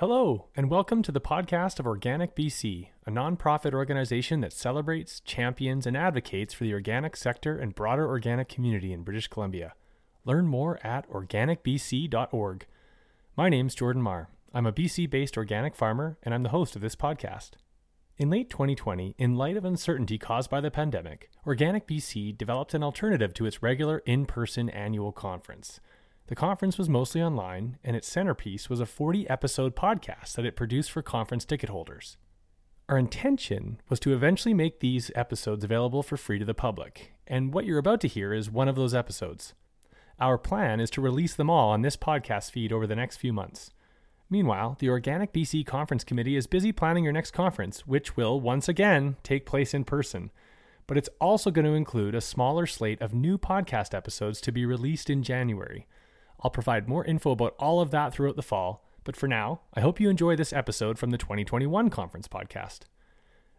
Hello, and welcome to the podcast of Organic BC, a nonprofit organization that celebrates, champions, and advocates for the organic sector and broader organic community in British Columbia. Learn more at organicbc.org. My name's Jordan Marr. I'm a BC based organic farmer, and I'm the host of this podcast. In late 2020, in light of uncertainty caused by the pandemic, Organic BC developed an alternative to its regular in person annual conference. The conference was mostly online, and its centerpiece was a 40 episode podcast that it produced for conference ticket holders. Our intention was to eventually make these episodes available for free to the public, and what you're about to hear is one of those episodes. Our plan is to release them all on this podcast feed over the next few months. Meanwhile, the Organic BC Conference Committee is busy planning your next conference, which will, once again, take place in person. But it's also going to include a smaller slate of new podcast episodes to be released in January. I'll provide more info about all of that throughout the fall, but for now, I hope you enjoy this episode from the 2021 conference podcast.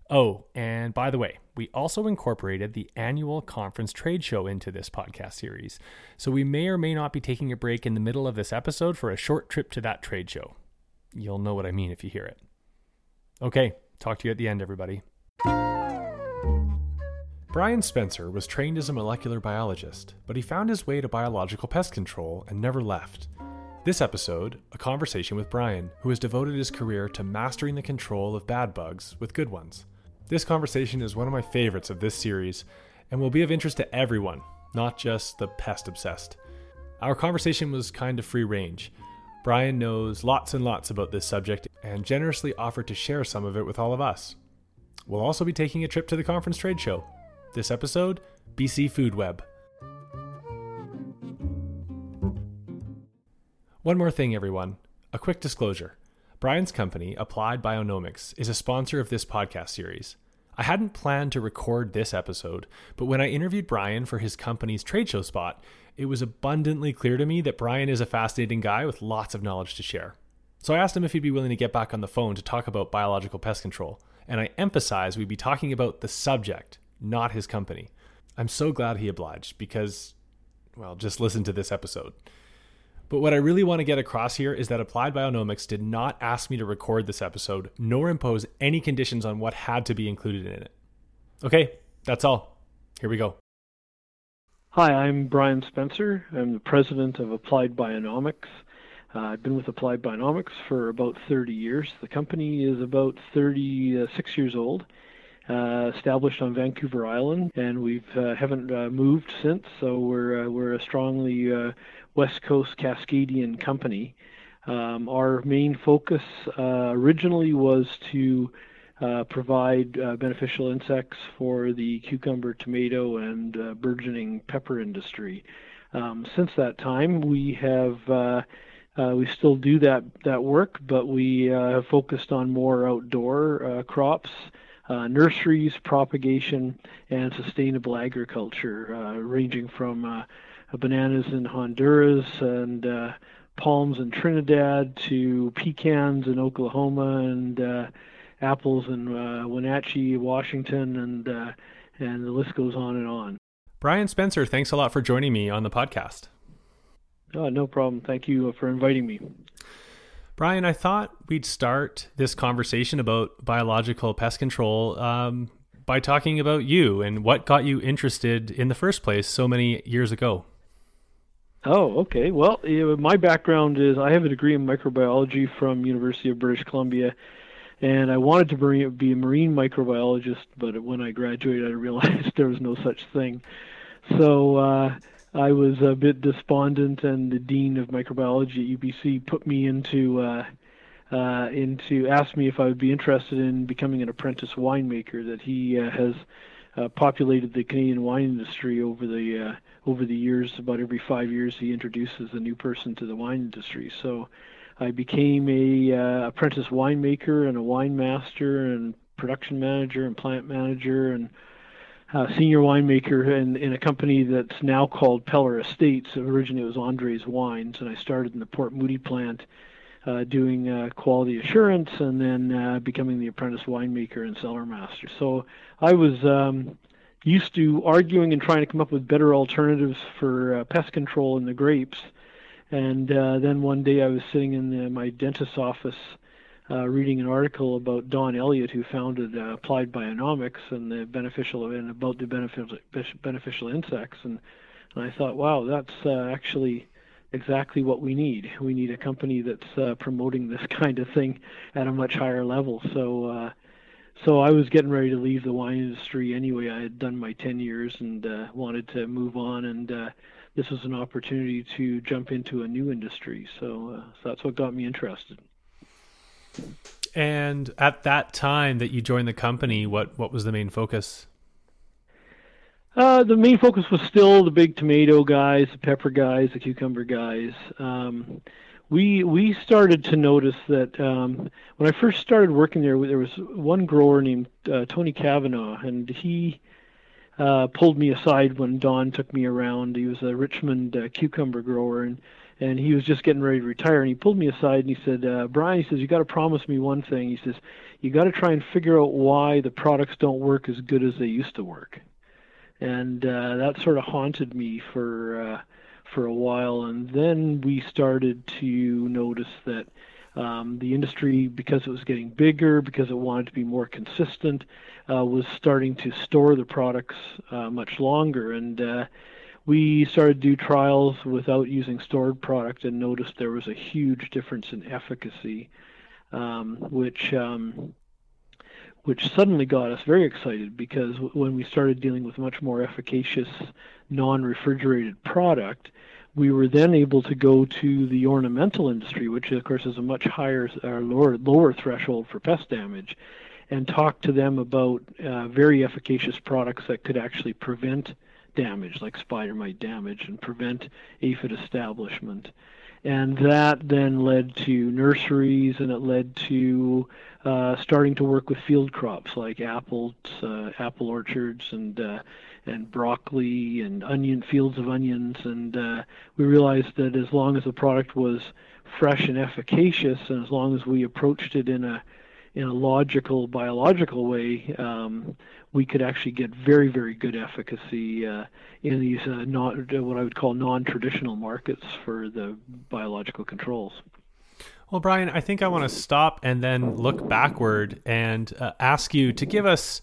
Oh, and by the way, we also incorporated the annual conference trade show into this podcast series, so we may or may not be taking a break in the middle of this episode for a short trip to that trade show. You'll know what I mean if you hear it. Okay, talk to you at the end, everybody. Brian Spencer was trained as a molecular biologist, but he found his way to biological pest control and never left. This episode, a conversation with Brian, who has devoted his career to mastering the control of bad bugs with good ones. This conversation is one of my favorites of this series and will be of interest to everyone, not just the pest obsessed. Our conversation was kind of free range. Brian knows lots and lots about this subject and generously offered to share some of it with all of us. We'll also be taking a trip to the conference trade show. This episode BC Food Web. One more thing, everyone. A quick disclosure. Brian's company, Applied Bionomics, is a sponsor of this podcast series. I hadn't planned to record this episode, but when I interviewed Brian for his company's trade show spot, it was abundantly clear to me that Brian is a fascinating guy with lots of knowledge to share. So I asked him if he'd be willing to get back on the phone to talk about biological pest control, and I emphasize we'd be talking about the subject, not his company. I'm so glad he obliged because, well, just listen to this episode. But what I really want to get across here is that Applied Bionomics did not ask me to record this episode, nor impose any conditions on what had to be included in it. Okay, that's all. Here we go. Hi, I'm Brian Spencer. I'm the president of Applied Bionomics. Uh, I've been with Applied Bionomics for about 30 years. The company is about 36 years old, uh, established on Vancouver Island, and we uh, haven't uh, moved since. So we're uh, we're a strongly uh, West Coast Cascadian company. Um, our main focus uh, originally was to uh, provide uh, beneficial insects for the cucumber, tomato, and uh, burgeoning pepper industry. Um, since that time, we have uh, uh, we still do that that work, but we have focused on more outdoor crops. Nurseries, propagation, and sustainable agriculture, ranging from bananas in Honduras and uh, palms in Trinidad to pecans in Oklahoma and uh, apples in uh, Wenatchee, Washington, and uh, and the list goes on and on. Brian Spencer, thanks a lot for joining me on the podcast. Oh, no problem. Thank you for inviting me. Brian, I thought we'd start this conversation about biological pest control um, by talking about you and what got you interested in the first place so many years ago. Oh, okay. Well, my background is I have a degree in microbiology from University of British Columbia, and I wanted to be a marine microbiologist, but when I graduated, I realized there was no such thing. So uh, I was a bit despondent, and the dean of microbiology at UBC put me into uh, uh, into asked me if I would be interested in becoming an apprentice winemaker. That he uh, has uh, populated the Canadian wine industry over the uh, over the years. About every five years, he introduces a new person to the wine industry. So I became a uh, apprentice winemaker and a wine master and production manager and plant manager and uh, senior winemaker in, in a company that's now called Peller Estates. Originally, it was Andres Wines, and I started in the Port Moody plant. Uh, doing uh, quality assurance and then uh, becoming the apprentice winemaker and cellar master. So I was um, used to arguing and trying to come up with better alternatives for uh, pest control in the grapes. And uh, then one day I was sitting in the, my dentist's office uh, reading an article about Don Elliott, who founded uh, Applied Bionomics and the beneficial and about the beneficial beneficial insects, and, and I thought, wow, that's uh, actually exactly what we need. We need a company that's uh, promoting this kind of thing at a much higher level. So, uh, so I was getting ready to leave the wine industry anyway. I had done my 10 years and uh, wanted to move on, and this was an opportunity to jump into a new industry. So, uh, so that's what got me interested. And at that time that you joined the company, what what was the main focus? Uh, the main focus was still the big tomato guys, the pepper guys, the cucumber guys. Um, we we started to notice that um, when I first started working there, there was one grower named uh, Tony Kavanaugh, and he uh, pulled me aside when Don took me around. He was a Richmond uh, cucumber grower, and and he was just getting ready to retire. And he pulled me aside and he said, uh, "Brian," he says, "you got to promise me one thing." He says, "You got to try and figure out why the products don't work as good as they used to work." and uh, that sort of haunted me for uh, for a while. And then we started to notice that um, the industry, because it was getting bigger, because it wanted to be more consistent, uh, was starting to store the products uh, much longer. And uh, we started to do trials without using stored product and noticed there was a huge difference in efficacy, um, which um, which suddenly got us very excited because when we started dealing with much more efficacious non-refrigerated product, we were then able to go to the ornamental industry, which of course is a much higher or lower, lower threshold for pest damage, and talk to them about uh, very efficacious products that could actually prevent damage, like spider mite damage, and prevent aphid establishment and that then led to nurseries and it led to uh, starting to work with field crops like apples, uh, apple orchards, and uh, and broccoli and onion fields of onions. And uh, we realized that as long as the product was fresh and efficacious, and as long as we approached it in a in a logical biological way, um, we could actually get very, very good efficacy uh, in these uh, not what I would call non-traditional markets for the biological controls. Well, Brian, I think I want to stop and then look backward and uh, ask you to give us,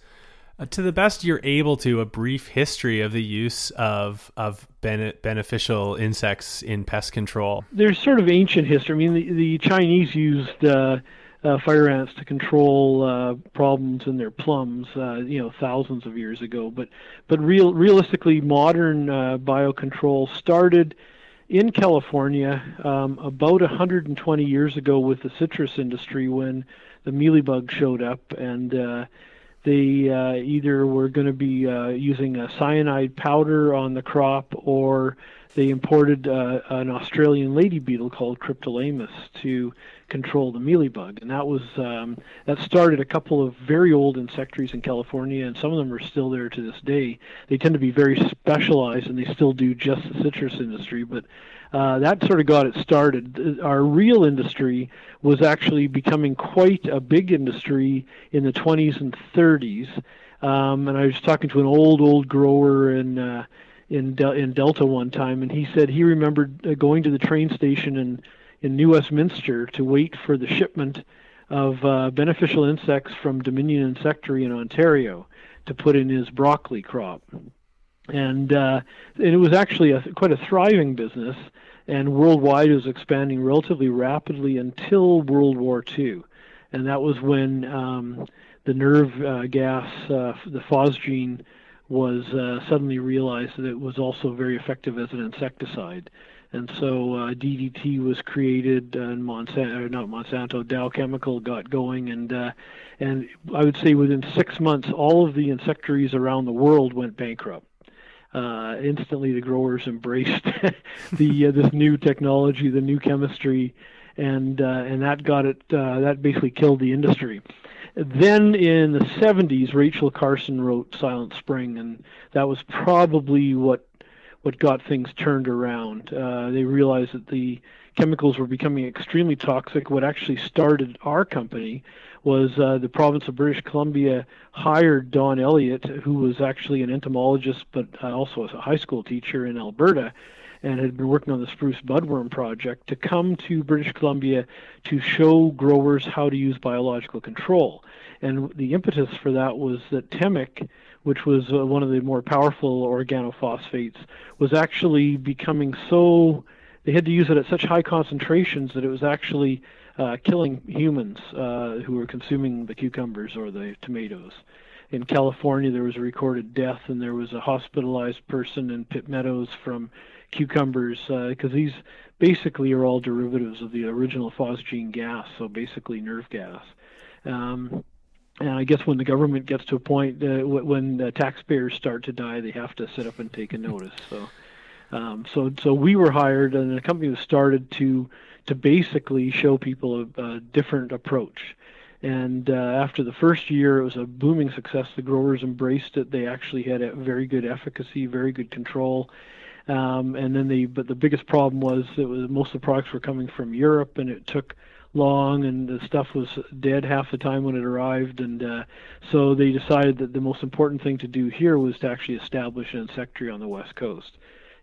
uh, to the best you're able to, a brief history of the use of of bene- beneficial insects in pest control. There's sort of ancient history. I mean, the, the Chinese used uh, fire ants to control uh, problems in their plums, uh, you know, thousands of years ago. But but real realistically, modern uh, biocontrol started in California um, about 120 years ago with the citrus industry when the mealybug showed up and uh, they uh, either were going to be using a cyanide powder on the crop or they imported an Australian lady beetle called Cryptolaemus to control the mealybug, and that was um, that started a couple of very old insectaries in California, and some of them are still there to this day. They tend to be very specialized, and they still do just the citrus industry, but uh, that sort of got it started. Our real industry was actually becoming quite a big industry in the 20s and 30s. Um, and I was talking to an old, old grower in uh, in De- in Delta one time, and he said he remembered uh, going to the train station in in New Westminster to wait for the shipment of uh, beneficial insects from Dominion Insectary in Ontario to put in his broccoli crop, and uh, and it was actually a, quite a thriving business, and worldwide it was expanding relatively rapidly until World War II, and that was when um, the nerve uh, gas, uh, the phosgene was uh, suddenly realized that it was also very effective as an insecticide. And so uh, DDT was created, and Monsanto, not Monsanto, Dow Chemical got going, and uh, and I would say within six months, all of the insectaries around the world went bankrupt. Uh, instantly, the growers embraced the uh, this new technology, the new chemistry, and uh, and that got it. Uh, that basically killed the industry. Then in the 70s, Rachel Carson wrote Silent Spring, and that was probably what what got things turned around. Uh, they realized that the chemicals were becoming extremely toxic. What actually started our company was uh, the province of British Columbia hired Don Elliott, who was actually an entomologist but uh, also a high school teacher in Alberta, and had been working on the spruce budworm project to come to British Columbia to show growers how to use biological control. And the impetus for that was that Temik, which was uh, one of the more powerful organophosphates, was actually becoming so they had to use it at such high concentrations that it was actually uh, killing humans uh, who were consuming the cucumbers or the tomatoes. In California, there was a recorded death, and there was a hospitalized person in Pitt Meadows from cucumbers because uh, these basically are all derivatives of the original phosgene gas, so basically nerve gas. Um, and I guess when the government gets to a point uh, when the taxpayers start to die, they have to sit up and take a notice. So, um, so, so we were hired, and the company was started to to basically show people a, a different approach. And uh, after the first year, it was a booming success. The growers embraced it. They actually had a very good efficacy, very good control. Um, and then they, but the biggest problem was that was most of the products were coming from Europe, and it took long, and the stuff was dead half the time when it arrived. And uh, so they decided that the most important thing to do here was to actually establish an insectary on the west coast.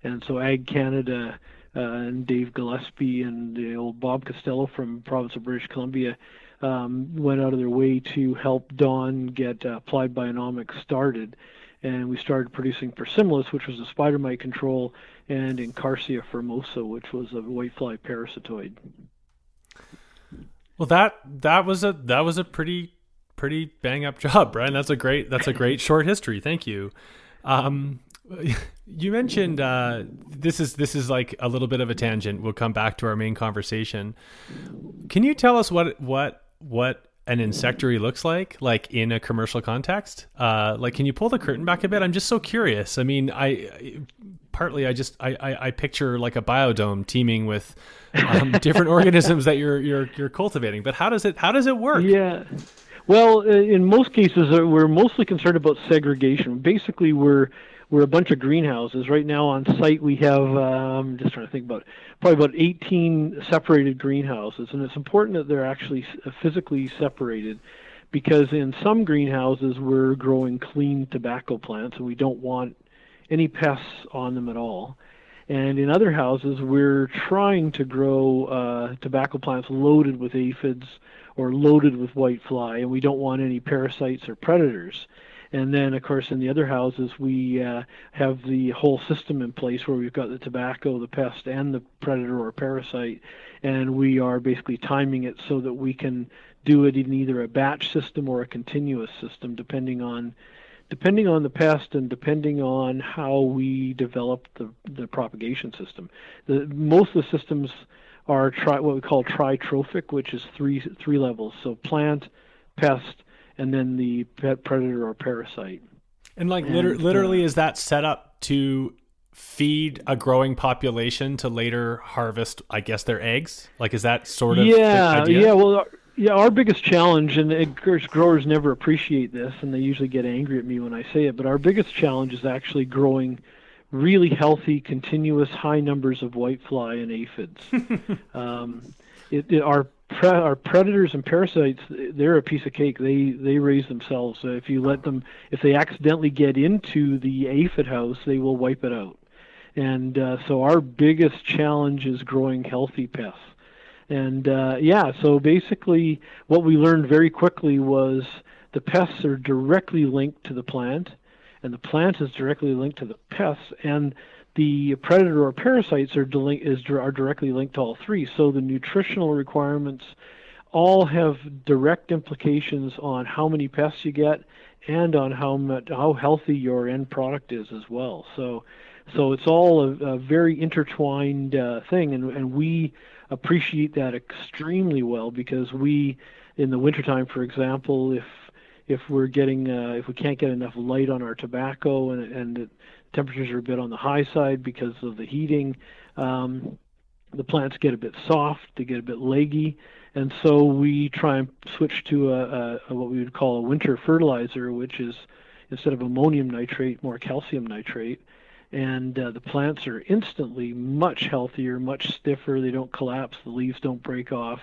And so Ag Canada uh, and Dave Gillespie and the old Bob Costello from province of British Columbia um, went out of their way to help Don get uh, Applied Bionomics started and we started producing Persimilis, which was a spider mite control, and Encarsia formosa, which was a whitefly parasitoid. Well, that that was a that was a pretty pretty bang up job, Brian. That's a great that's a great short history. Thank you. Um, you mentioned uh, this is this is like a little bit of a tangent. We'll come back to our main conversation. Can you tell us what what what an insectary looks like, like in a commercial context. Uh, like, can you pull the curtain back a bit? I'm just so curious. I mean, I partly I just I, I, I picture like a biodome teeming with um, different organisms that you're you're you're cultivating. But how does it how does it work? Yeah. Well, in most cases, uh, we're mostly concerned about segregation. Basically, we're we're a bunch of greenhouses. Right now on site we have um, just trying to think about probably about 18 separated greenhouses, and it's important that they're actually uh, physically separated because in some greenhouses we're growing clean tobacco plants and we don't want any pests on them at all. And in other houses, we're trying to grow uh, tobacco plants loaded with aphids or loaded with whitefly, and we don't want any parasites or predators. And then, of course, in the other houses, we uh, have the whole system in place where we've got the tobacco, the pest, and the predator or parasite, and we are basically timing it so that we can do it in either a batch system or a continuous system, depending on depending on the pest and depending on how we develop the, the propagation system. The, most of the systems are tri, what we call tritrophic, which is three three levels. So plant, pest, and then the pet predator or parasite. And like and, liter- literally, uh, is that set up to feed a growing population to later harvest? I guess their eggs. Like, is that sort of yeah, yeah? Well, yeah. Our biggest challenge, and of course, growers never appreciate this, and they usually get angry at me when I say it. But our biggest challenge is actually growing really healthy, continuous high numbers of whitefly and aphids. um, it, it, our pre- our predators and parasites they're a piece of cake. They they raise themselves. So if you let them if they accidentally get into the aphid house they will wipe it out. And uh, so our biggest challenge is growing healthy pests. And uh, yeah so basically what we learned very quickly was the pests are directly linked to the plant and the plant is directly linked to the pests. And the predator or parasites are, is, are directly linked to all three. So the nutritional requirements all have direct implications on how many pests you get and on how much, how healthy your end product is as well. So so it's all a, a very intertwined uh, thing, and, and we appreciate that extremely well because we, in the wintertime, for example, if if we're getting uh, if we can't get enough light on our tobacco and and it, temperatures are a bit on the high side because of the heating. Um, the plants get a bit soft, they get a bit leggy, and so we try and switch to a, a, what we would call a winter fertilizer, which is instead of ammonium nitrate, more calcium nitrate. And uh, the plants are instantly much healthier, much stiffer. They don't collapse, the leaves don't break off,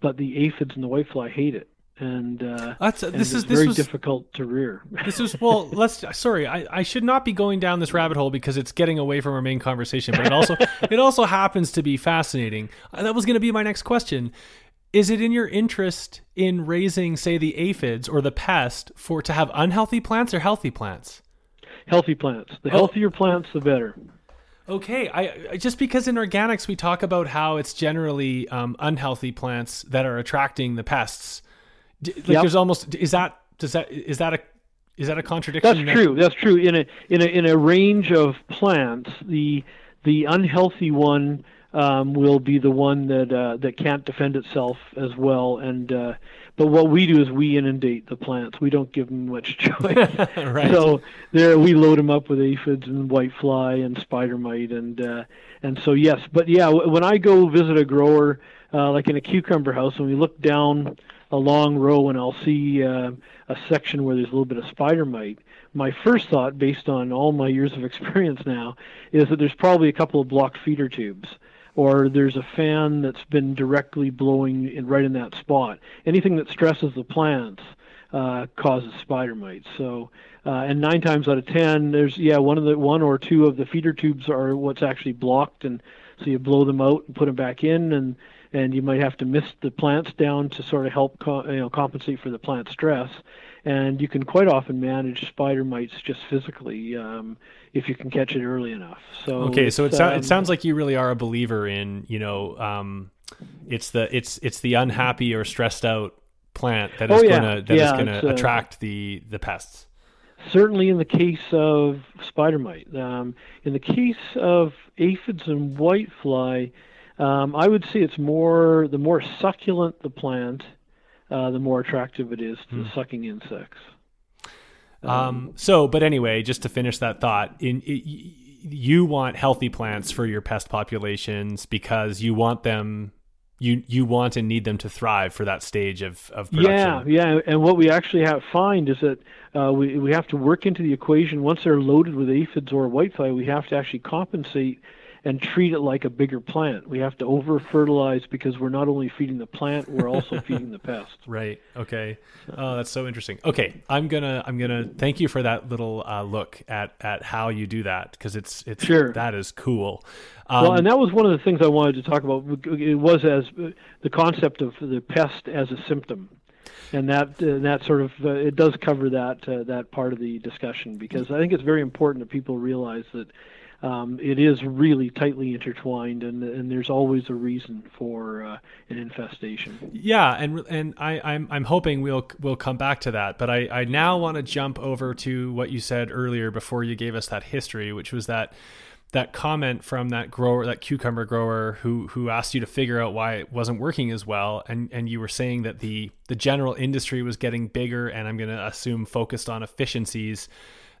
but the aphids and the whitefly hate it and uh, That's and this is this very was difficult to rear. this is well. Let's sorry, I, I should not be going down this rabbit hole because it's getting away from our main conversation. But it also it also happens to be fascinating. Uh, That was going to be my next question. Is it in your interest in raising, say, the aphids or the pest for to have unhealthy plants or healthy plants? Healthy plants. The Oh. healthier plants, the better. Okay, I I- just because in organics we talk about how it's generally um, unhealthy plants that are attracting the pests. D- Like Yep. there's almost is that does that is that a is that a contradiction? That's true. That's true. In a in a in a range of plants, the the unhealthy one um, will be the one that uh, that can't defend itself as well. And uh, but what we do is we inundate the plants. We don't give them much choice. right. So there we load them up with aphids and whitefly and spider mite and uh, and so yes, but yeah, when I go visit a grower uh, like in a cucumber house, and we look down a long row and I'll see uh, a section where there's a little bit of spider mite. My first thought, based on all my years of experience now, is that there's probably a couple of blocked feeder tubes, or there's a fan that's been directly blowing in, right in that spot. Anything that stresses the plants uh, causes spider mites. So, uh, and nine times out of ten, there's yeah one of the one or two of the feeder tubes are what's actually blocked, and so you blow them out and put them back in, and and you might have to mist the plants down to sort of help co- you know compensate for the plant stress. And you can quite often manage spider mites just physically um, if you can catch it early enough. So Okay, so it, sou- um, it sounds like you really are a believer in you know um, it's the it's it's the unhappy or stressed out plant that is Oh, yeah. gonna that is Yeah, gonna it's, uh, attract the the pests. certainly in the case of spider mite. Um, in the case of aphids and whitefly, um, I would say it's more the more succulent the plant, uh, the more attractive it is to the sucking insects. Um, so, but anyway, just to finish that thought, in you want healthy plants for your pest populations because you want them you you want and need them to thrive for that stage of of production. Yeah, yeah, and what we actually have find is that uh, we we have to work into the equation once they're loaded with aphids or whitefly. We have to actually compensate and treat it like a bigger plant. We have to over fertilize because we're not only feeding the plant, we're also feeding the pest. Right. Okay. Oh, that's so interesting. Okay, I'm gonna I'm gonna thank you for that little uh, look at at how you do that because it's it's Sure. that is cool. Um, well, and that was one of the things I wanted to talk about. It was as the concept of the pest as a symptom, and that uh, that sort of uh, it does cover that uh, that part of the discussion because I think it's very important that people realize that um, it is really tightly intertwined, and and there's always a reason for uh, an infestation. Yeah, and and I, I'm I'm hoping we'll we'll come back to that, but I, I now want to jump over to what you said earlier before you gave us that history, which was that that comment from that grower, that cucumber grower who who asked you to figure out why it wasn't working as well, and and you were saying that the the general industry was getting bigger, and I'm going to assume focused on efficiencies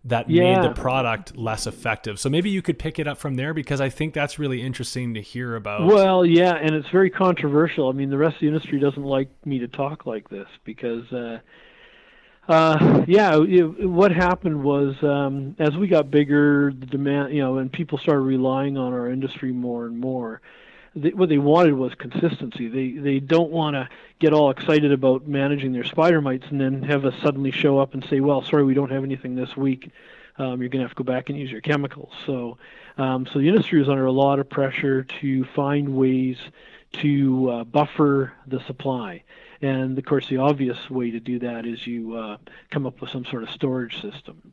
that made the product less effective. So maybe you could pick it up from there because I think that's really interesting to hear about. Well, yeah, and it's very controversial. I mean, the rest of the industry doesn't like me to talk like this because, uh, uh, yeah, it, what happened was um, as we got bigger, the demand, you know, and people started relying on our industry more and more. They, what they wanted was consistency. They they don't want to get all excited about managing their spider mites and then have us suddenly show up and say, "Well, sorry, we don't have anything this week. Um, you're going to have to go back and use your chemicals." So, um, so the industry is under a lot of pressure to find ways to uh, buffer the supply. And of course, the obvious way to do that is you uh, come up with some sort of storage system.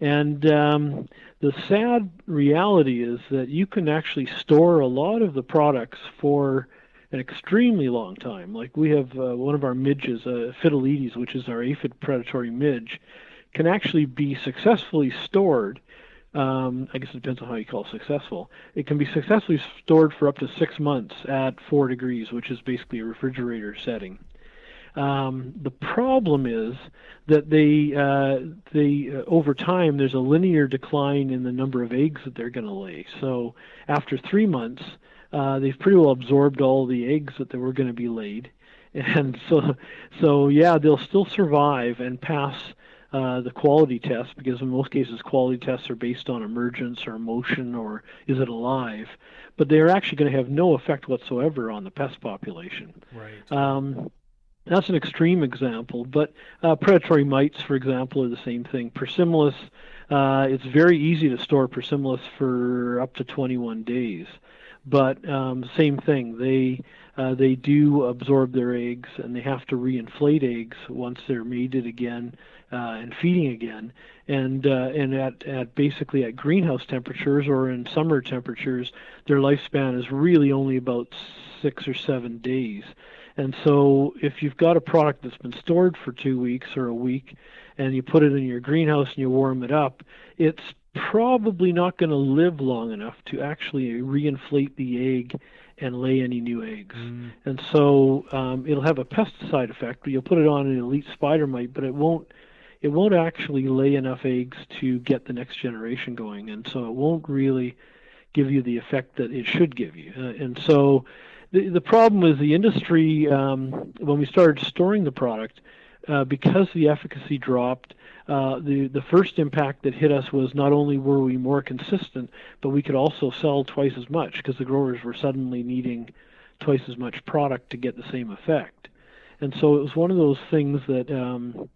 And um, the sad reality is that you can actually store a lot of the products for an extremely long time. Like we have uh, one of our midges, uh, Aphidoletes, which is our aphid predatory midge, can actually be successfully stored. Um, I guess it depends on how you call it successful. It can be successfully stored for up to six months at four degrees, which is basically a refrigerator setting. Um, the problem is that they, uh, they uh, over time, there's a linear decline in the number of eggs that they're going to lay. So after three months, uh, they've pretty well absorbed all the eggs that they were going to be laid, and so, so yeah, they'll still survive and pass uh, the quality test because in most cases quality tests are based on emergence or motion or is it alive, but they're actually going to have no effect whatsoever on the pest population. right. Um, That's an extreme example, but uh, predatory mites, for example, are the same thing. Persimilis, uh, it's very easy to store Persimilis for up to 21 days, but um, same thing. They uh, they do absorb their eggs, and they have to reinflate eggs once they're mated again uh, and feeding again. And uh, and at, at basically at greenhouse temperatures or in summer temperatures, their lifespan is really only about six or seven days. And so if you've got a product that's been stored for two weeks or a week, and you put it in your greenhouse and you warm it up, it's probably not going to live long enough to actually reinflate the egg and lay any new eggs. Mm. And so um, it'll have a pesticide effect. But you'll put it on an elite spider mite, but it won't it won't actually lay enough eggs to get the next generation going, and so it won't really give you the effect that it should give you. Uh, and so the the problem is the industry um, when we started storing the product uh, because the efficacy dropped uh, the the first impact that hit us was not only were we more consistent, but we could also sell twice as much because the growers were suddenly needing twice as much product to get the same effect. And so it was one of those things that um,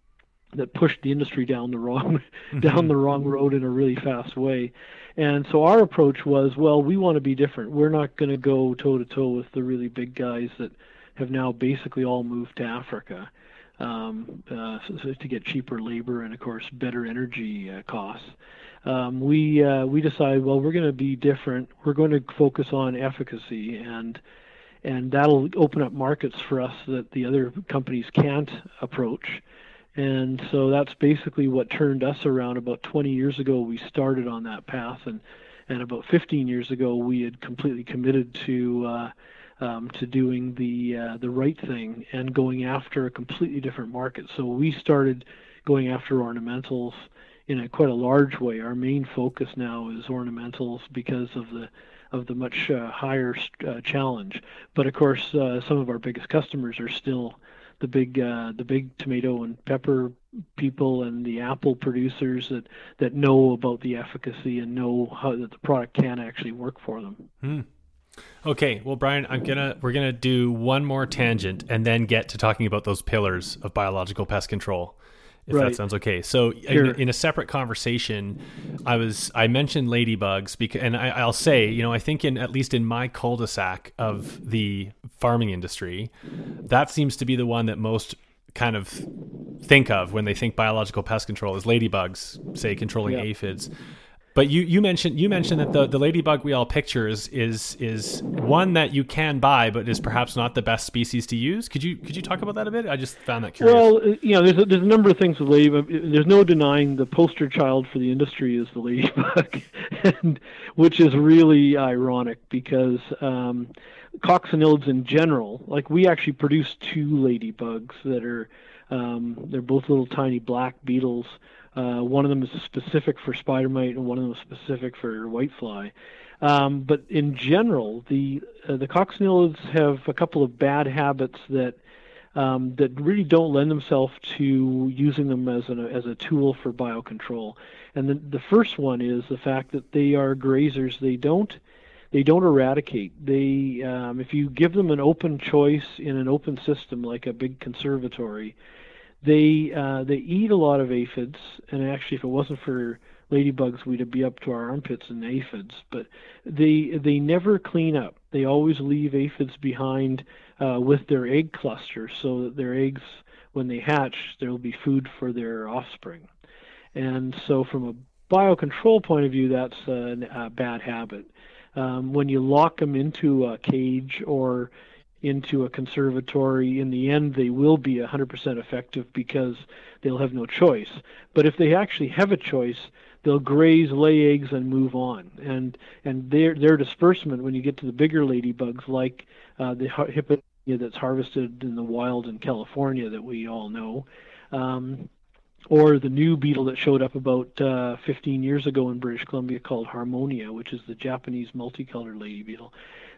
that pushed the industry down the wrong down mm-hmm. the wrong road in a really fast way. And so our approach was, well, we want to be different. We're not going to go toe to toe with the really big guys that have now basically all moved to Africa um, uh, so to get cheaper labor and of course better energy uh, costs. Um, we uh, we decided well we're going to be different. We're going to focus on efficacy and and that'll open up markets for us that the other companies can't approach. And so that's basically what turned us around. About 20 years ago, we started on that path, and and about 15 years ago, we had completely committed to uh, um, to doing the uh, the right thing and going after a completely different market. So we started going after ornamentals in a quite a large way. Our main focus now is ornamentals because of the of the much uh, higher uh, challenge. But of course, uh, some of our biggest customers are still the big uh, the big tomato and pepper people and the apple producers that that know about the efficacy and know how that the product can actually work for them. Hmm. Okay, well, Brian, I'm gonna we're gonna do one more tangent and then get to talking about those pillars of biological pest control, if right. that sounds okay. So, sure. in, in, a separate conversation, I was I mentioned ladybugs because, and I, will say, you know, I think in at least in my cul-de-sac of the farming industry, that seems to be the one that most kind of think of when they think biological pest control is ladybugs, say controlling aphids. But you, you mentioned you mentioned that the, the ladybug we all picture is, is is one that you can buy, but is perhaps not the best species to use. Could you could you talk about that a bit? I just found that curious. Well, uh, you know, there's a, there's a number of things with ladybug. There's no denying the poster child for the industry is the ladybug, and which is really ironic because um, in general, like we actually produce two ladybugs that are um, they're both little tiny black beetles uh, one of them is specific for spider mite, and one of them is specific for whitefly. Um, but in general, the uh, the coccinellids have a couple of bad habits that um, that really don't lend themselves to using them as an as a tool for biocontrol. And the, the first one is the fact that they are grazers. They don't they don't eradicate. They um, if you give them an open choice in an open system like a big conservatory, they uh, they eat a lot of aphids, and actually, if it wasn't for ladybugs, we'd be up to our armpits in aphids. But they they never clean up. They always leave aphids behind uh, with their egg cluster, so that their eggs, when they hatch, there will be food for their offspring. And so, from a biocontrol point of view, that's a, a bad habit. Um, when you lock them into a cage or into a conservatory, in the end, they will be 100% effective because they'll have no choice. But if they actually have a choice, they'll graze, lay eggs, and move on. And and their their disbursement when you get to the bigger ladybugs, like uh, the Hippodamia that's harvested in the wild in California that we all know, um, or the new beetle that showed up about uh, 15 years ago in British Columbia called Harmonia, which is the Japanese multicolored lady beetle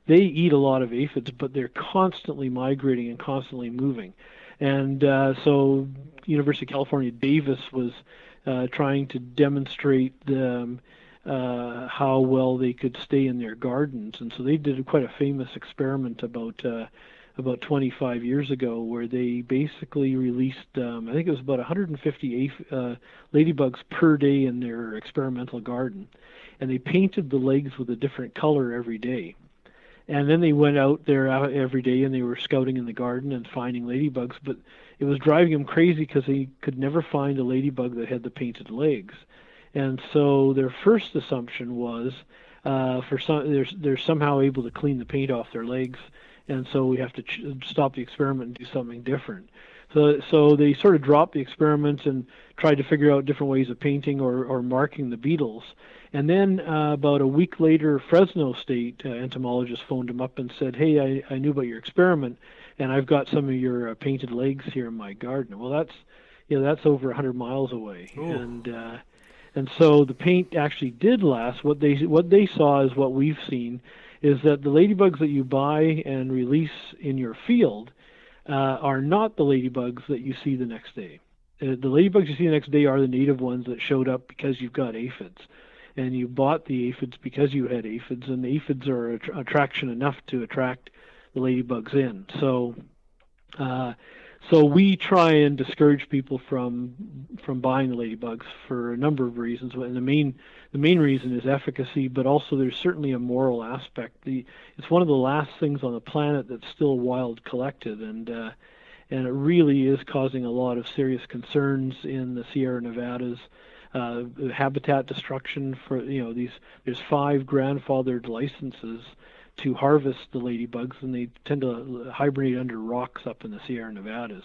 they eat a lot of aphids, but they're constantly migrating and constantly moving. And uh, so, University of California, Davis was uh, trying to demonstrate uh, how well they could stay in their gardens, and so they did quite a famous experiment about uh, about 25 years ago, where they basically released, um, I think it was about 150 uh, ladybugs per day in their experimental garden, and they painted the legs with a different color every day. And then they went out there every day and they were scouting in the garden and finding ladybugs, but it was driving them crazy because they could never find a ladybug that had the painted legs. And so their first assumption was uh, for some they're they're somehow able to clean the paint off their legs, and so we have to ch- stop the experiment and do something different. So so they sort of dropped the experiment and tried to figure out different ways of painting or or marking the beetles. And then uh, about a week later, Fresno State uh, entomologist phoned him up and said, "Hey, I, I knew about your experiment, and I've got some of your uh, painted legs here in my garden." Well, that's you know that's over 100 miles away, Ooh. and uh, and so the paint actually did last. What they what they saw is what we've seen, is that the ladybugs that you buy and release in your field uh, are not the ladybugs that you see the next day. Uh, the ladybugs you see the next day are the native ones that showed up because you've got aphids, and you bought the aphids because you had aphids, and the aphids are attraction enough to attract the ladybugs in. So. Uh, so we try and discourage people from from buying the ladybugs for a number of reasons. And the main the main reason is efficacy, but also there's certainly a moral aspect. The it's one of the last things on the planet that's still wild collected, and uh, and it really is causing a lot of serious concerns in the Sierra Nevadas. Uh, habitat destruction for you know these there's five grandfathered licenses to harvest the ladybugs, and they tend to hibernate under rocks up in the Sierra Nevadas.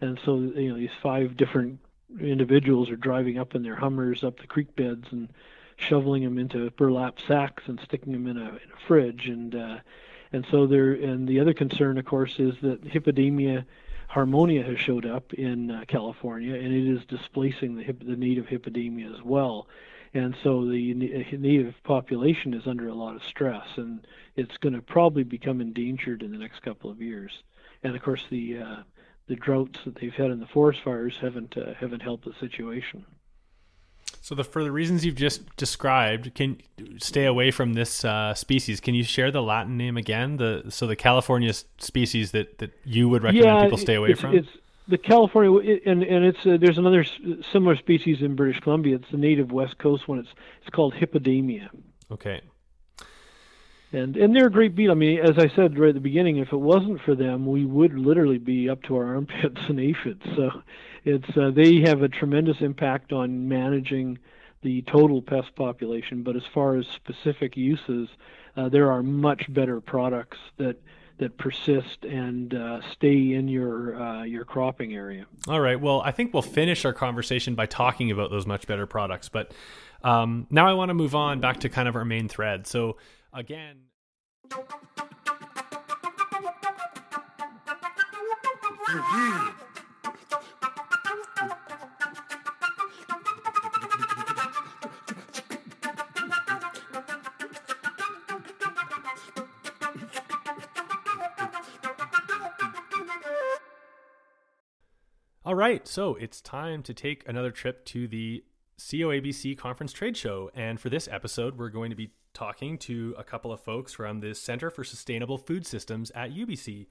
And so, you know, these five different individuals are driving up in their Hummers up the creek beds and shoveling them into burlap sacks and sticking them in a, in a fridge. And uh, and so there. And the other concern, of course, is that Hippodamia harmonia has showed up in uh, California, and it is displacing the, hip, the native Hippodamia as well and so the native population is under a lot of stress, and it's going to probably become endangered in the next couple of years. And of course, the uh, the droughts that they've had in the forest fires haven't uh, haven't helped the situation. So, the for the reasons you've just described, can stay away from this uh, species. Can you share the Latin name again? The so the California species that, that you would recommend yeah, people stay away it's, from. It's, the California and and it's uh, there's another similar species in British Columbia. It's the native West Coast one. It's it's called Hippodamia. Okay. And and they're a great beetle. I mean, as I said right at the beginning, if it wasn't for them, we would literally be up to our armpits in aphids. So it's uh, they have a tremendous impact on managing the total pest population. But as far as specific uses, uh, there are much better products that that persist and uh, stay in your uh, your cropping area. All right. Well, I think we'll finish our conversation by talking about those much better products. But um, now I want to move on back to kind of our main thread. So again. All right, so it's time to take another trip to the COABC Conference Trade Show. And for this episode, we're going to be talking to a couple of folks from the Center for Sustainable Food Systems at UBC,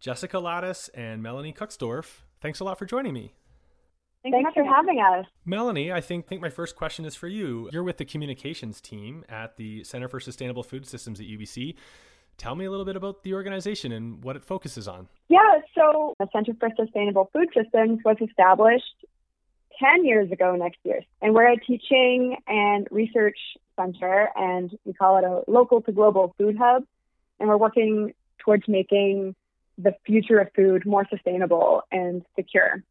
Jessica Lattis and Melanie Kuxdorf. Thanks a lot for joining me. Thanks for having us. Melanie, I think, think my first question is for you. You're with the communications team at the Center for Sustainable Food Systems at UBC. Tell me a little bit about the organization and what it focuses on. Yeah, so the Center for Sustainable Food Systems was established 10 years ago next year. And we're a teaching and research center, and we call it a local to global food hub. And we're working towards making the future of food more sustainable and secure.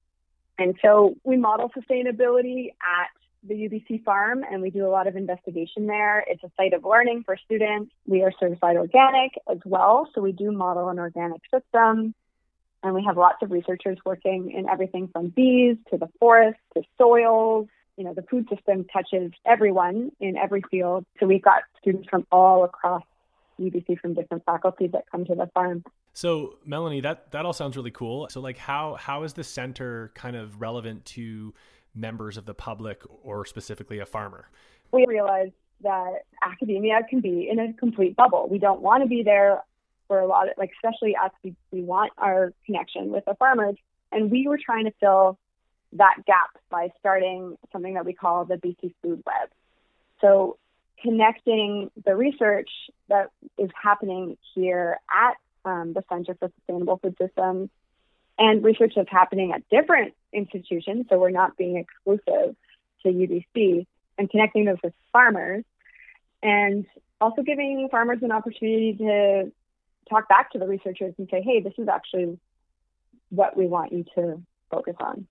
And so we model sustainability at the UBC farm and we do a lot of investigation there. It's a site of learning for students. We are certified organic as well, so we do model an organic system. And we have lots of researchers working in everything from bees to the forest to soils. You know, the food system touches everyone in every field. So we've got students from all across UBC from different faculties that come to the farm. So, Melanie, that that all sounds really cool. So, like, how how is the center kind of relevant to members of the public or specifically a farmer? We realize that academia can be in a complete bubble. We don't want to be there for a lot of like especially us we, we want our connection with the farmers and we were trying to fill that gap by starting something that we call the BC Food Web. So connecting the research that is happening here at um, the Center for Sustainable Food Systems and research that's happening at different institutions. So we're not being exclusive to UBC and connecting those with farmers and also giving farmers an opportunity to talk back to the researchers and say, hey, this is actually what we want you to focus on.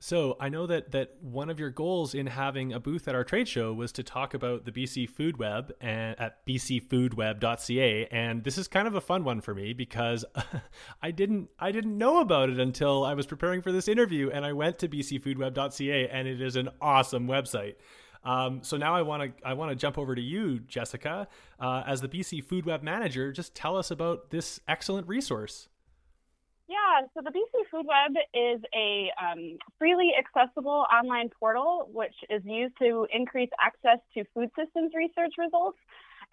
So I know that that one of your goals in having a booth at our trade show was to talk about the BC Food Web and at bcfoodweb.ca and this is kind of a fun one for me because I didn't I didn't know about it until I was preparing for this interview and I went to bcfoodweb.ca and it is an awesome website. Um, so now I want to I want to jump over to you, Jessica, uh, as the BC Food Web manager. Just tell us about this excellent resource. Yeah, so the BC Food Web is a um, freely accessible online portal which is used to increase access to food systems research results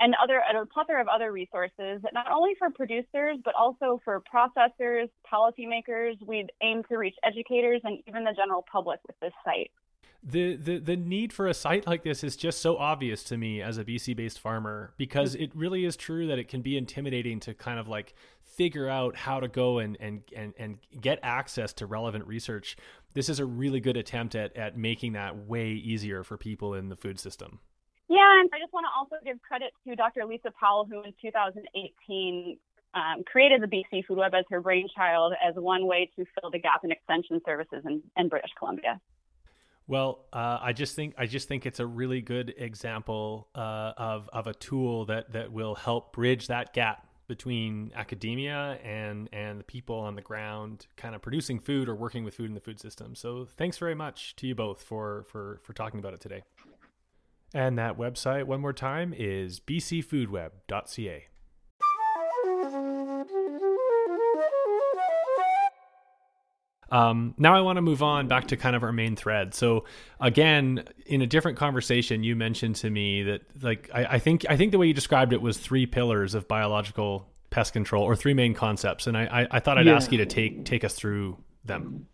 and other a plethora of other resources, not only for producers but also for processors, policymakers. We aim to reach educators and even the general public with this site the, the the need for a site like this is just so obvious to me as a BC based farmer because it really is true that it can be intimidating to kind of like figure out how to go and and and, and get access to relevant research. This is a really good attempt at at making that way easier for people in the food system. Yeah, and I just want to also give credit to Dr. Lisa Powell, who in 2018 um, created the BC Food Web as her brainchild as one way to fill the gap in extension services in, in British Columbia. Well, uh, I just think I just think it's a really good example uh, of of a tool that that will help bridge that gap between academia and and the people on the ground, kind of producing food or working with food in the food system. So, thanks very much to you both for for for talking about it today. And that website, one more time, is bcfoodweb.ca. Um, now I want to move on back to kind of our main thread. So again, in a different conversation, you mentioned to me that like I, I think I think the way you described it was three pillars of biological pest control or three main concepts, and I, I, I thought I'd yeah. ask you to take take us through them.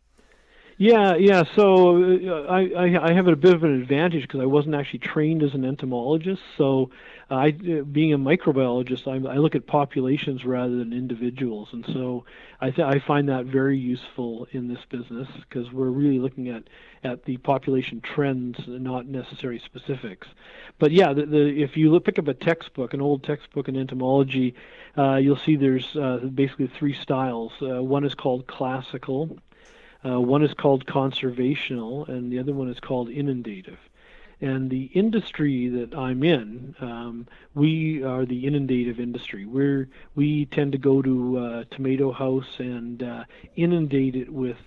Yeah, yeah. So uh, I, I have a bit of an advantage because I wasn't actually trained as an entomologist. So I, uh, being a microbiologist, I, I look at populations rather than individuals, and so I, th- I find that very useful in this business because we're really looking at at the population trends, not necessary specifics. But yeah, the, the, if you look, pick up a textbook, an old textbook in entomology, uh, you'll see there's uh, basically three styles. Uh, one is called classical uh, one is called conservational, and the other one is called inundative. And the industry that I'm in, um, we are the inundative industry. We're we tend to go to uh, tomato house and uh, inundate it with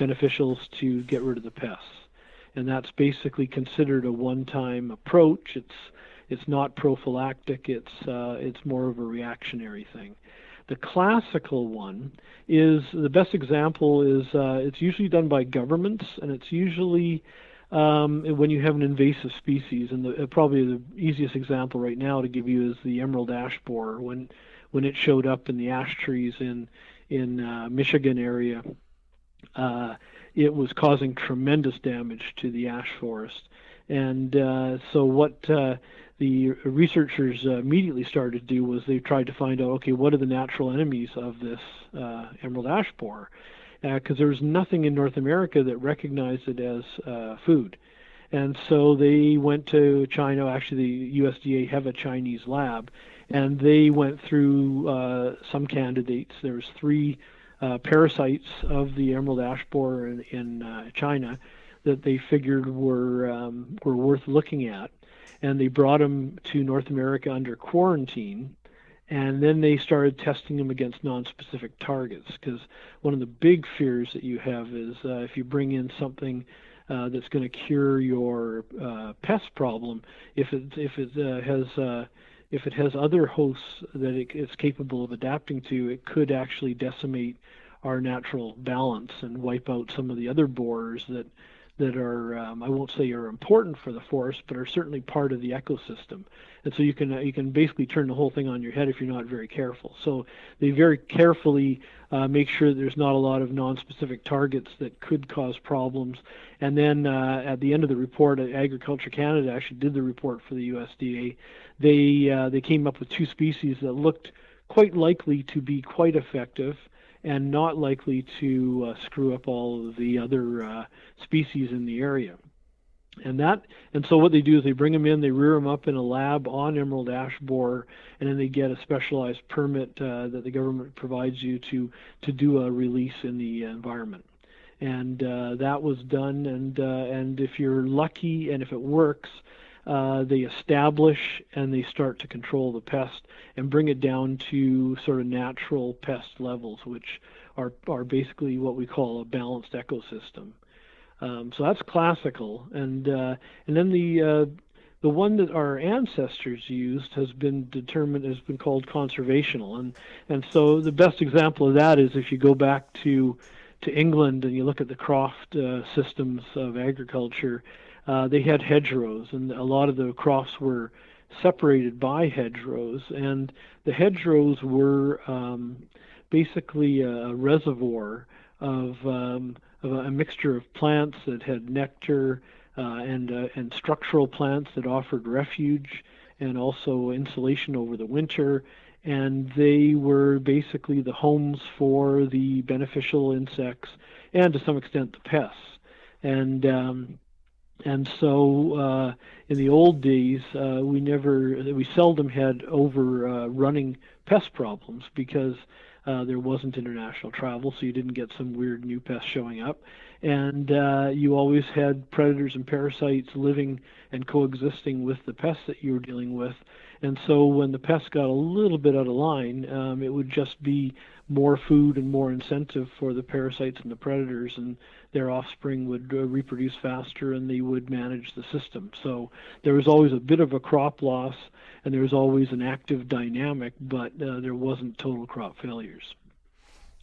beneficials to get rid of the pests, and that's basically considered a one-time approach. It's it's not prophylactic. It's uh, it's more of a reactionary thing. The classical one is the best example is uh, it's usually done by governments, and it's usually um, when you have an invasive species. And the, uh, probably the easiest example right now to give you is the emerald ash borer when when it showed up in the ash trees in in uh, Michigan area. Uh, it was causing tremendous damage to the ash forest. And uh, so what uh, the researchers uh, immediately started to do was they tried to find out, okay, what are the natural enemies of this uh, emerald ash borer? Because uh, there was nothing in North America that recognized it as uh, food. And so they went to China. Actually, the USDA have a Chinese lab, and they went through uh, some candidates. There was three uh, parasites of the emerald ash borer in, in China that they figured were um, were worth looking at and they brought him to North America under quarantine. And then they started testing him against non-specific targets because one of the big fears that you have is uh, if you bring in something uh, that's going to cure your uh, pest problem, if it if it uh, has uh, if it has other hosts that it, it's capable of adapting to, it could actually decimate our natural balance and wipe out some of the other borers that that are um, I won't say are important for the forest, but are certainly part of the ecosystem. And so you can uh, you can basically turn the whole thing on your head if you're not very careful. So they very carefully uh, make sure there's not a lot of non-specific targets that could cause problems. And then uh, at the end of the report, Agriculture Canada actually did the report for the USDA. They uh, they came up with two species that looked quite likely to be quite effective and not likely to uh, screw up all of the other uh, species in the area. And that, and so what they do is they bring them in, they rear them up in a lab on emerald ash borer, and then they get a specialized permit uh, that the government provides you to to do a release in the environment. And uh, that was done, and uh, and if you're lucky and if it works, uh, they establish and they start to control the pest and bring it down to sort of natural pest levels, which are, are basically what we call a balanced ecosystem. Um, so that's classical, and uh, and then the uh, the one that our ancestors used has been determined has been called conservational, and and so the best example of that is if you go back to to England and you look at the croft uh, systems of agriculture, uh, they had hedgerows, and a lot of the crops were separated by hedgerows, and the hedgerows were um, basically a reservoir of, um, of a mixture of plants that had nectar uh, and uh, and structural plants that offered refuge and also insulation over the winter. And they were basically the homes for the beneficial insects and to some extent the pests. And um, and so uh, in the old days, uh, we never, we seldom had overrunning uh, pest problems because uh, there wasn't international travel, so you didn't get some weird new pest showing up. And uh, you always had predators and parasites living and coexisting with the pests that you were dealing with. And so when the pests got a little bit out of line, um, it would just be more food and more incentive for the parasites and the predators, and their offspring would uh, reproduce faster and they would manage the system. So there was always a bit of a crop loss and there was always an active dynamic, but uh, there wasn't total crop failures.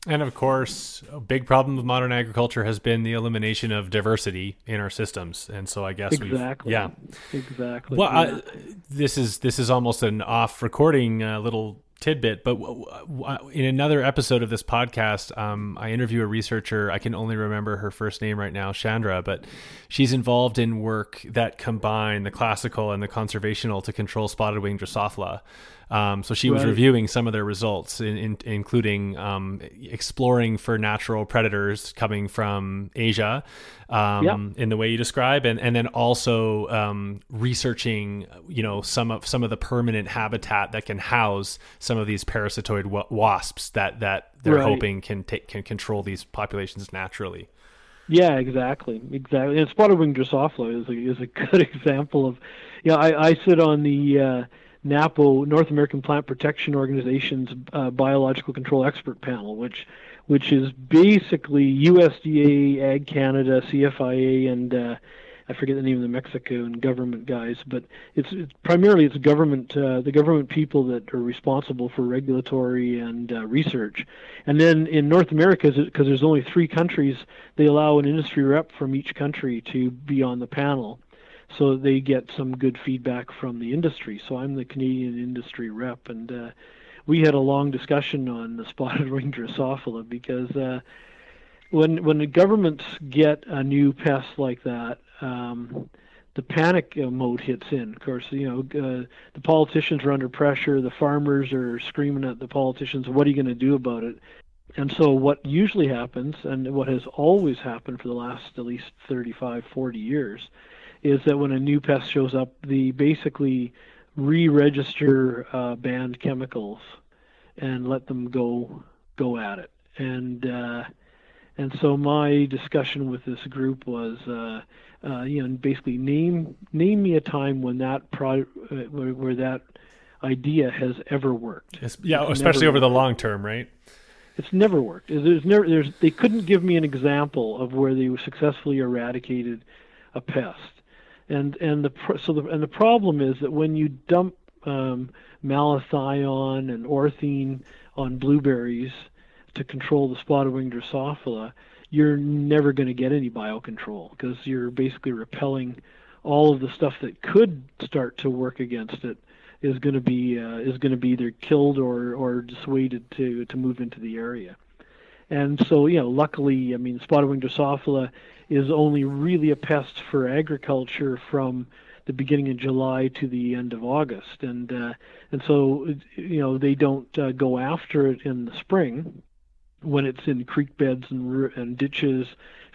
And of course, a big problem with modern agriculture has been the elimination of diversity in our systems. And so I guess exactly, yeah, exactly. Well, yeah. I, this is this is almost an off recording uh, little tidbit, but in another episode of this podcast, um, I interview a researcher. I can only remember her first name right now, Chandra, but she's involved in work that combine the classical and the conservational to control spotted wing Drosophila. Um, so she was reviewing some of their results, in, in, including um, exploring for natural predators coming from Asia, um, yep. in the way you describe, and and then also um, researching, you know, some of some of the permanent habitat that can house some of these parasitoid wasps that that they're right. hoping can take can control these populations naturally. Yeah, exactly, exactly. And spotted wing Drosophila is a, is a good example of, yeah. You know, I, I sit on the uh, NAPPO, North American Plant Protection Organization's uh, biological control expert panel, which which is basically USDA, Ag Canada, CFIA, and uh, I forget the name of the Mexico and government guys, but it's, it's primarily it's government uh, the government people that are responsible for regulatory and uh, research. And then in North America, because there's only three countries, they allow an industry rep from each country to be on the panel so they get some good feedback from the industry. So I'm the Canadian industry rep, and uh, we had a long discussion on the spotted wing Drosophila because uh, when when the governments get a new pest like that, um, the panic mode hits in. Of course, you know uh, the politicians are under pressure. The farmers are screaming at the politicians, "What are you going to do about it?" And so, what usually happens, and what has always happened for the last at least 35, 40 years, is that when a new pest shows up, they basically re-register uh, banned chemicals and let them go go at it. And uh, and so my discussion with this group was, uh, uh, you know, basically name name me a time when that pro uh, where, where, that idea has ever worked. It's, yeah, it's especially over worked. the long term, right? It's never worked. There's never there's they couldn't give me an example of where they successfully eradicated a pest and and the so the and the problem is that when you dump um, malathion and orthene on blueberries to control the spotted wing Drosophila, you're never going to get any biocontrol because you're basically repelling all of the stuff that could start to work against it is going to be uh, is going to be either killed or or dissuaded to to move into the area. And so, you know, luckily, I mean, spotted wing Drosophila is only really a pest for agriculture from the beginning of July to the end of August, and uh, and so you know they don't uh, go after it in the spring when it's in creek beds and, and ditches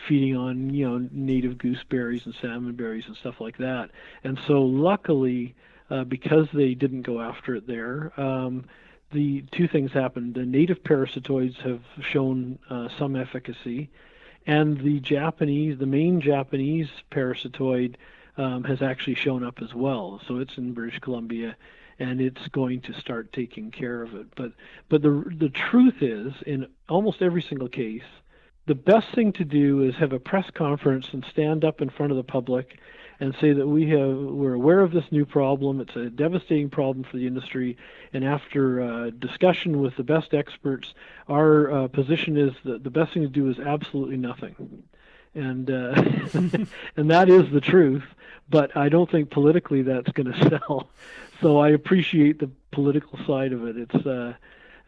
feeding on you know native gooseberries and salmon berries and stuff like that. And so luckily, uh, because they didn't go after it there, um, the two things happened. The native parasitoids have shown uh, some efficacy, and the Japanese, the main Japanese parasitoid, um, has actually shown up as well. So it's in British Columbia, and it's going to start taking care of it. But but the the truth is, in almost every single case, the best thing to do is have a press conference and stand up in front of the public and say that we have we're aware of this new problem. It's a devastating problem for the industry, and after uh, discussion with the best experts, our uh, position is that the best thing to do is absolutely nothing, and uh, and that is the truth. But I don't think politically that's going to sell. So I appreciate the political side of it. It's uh,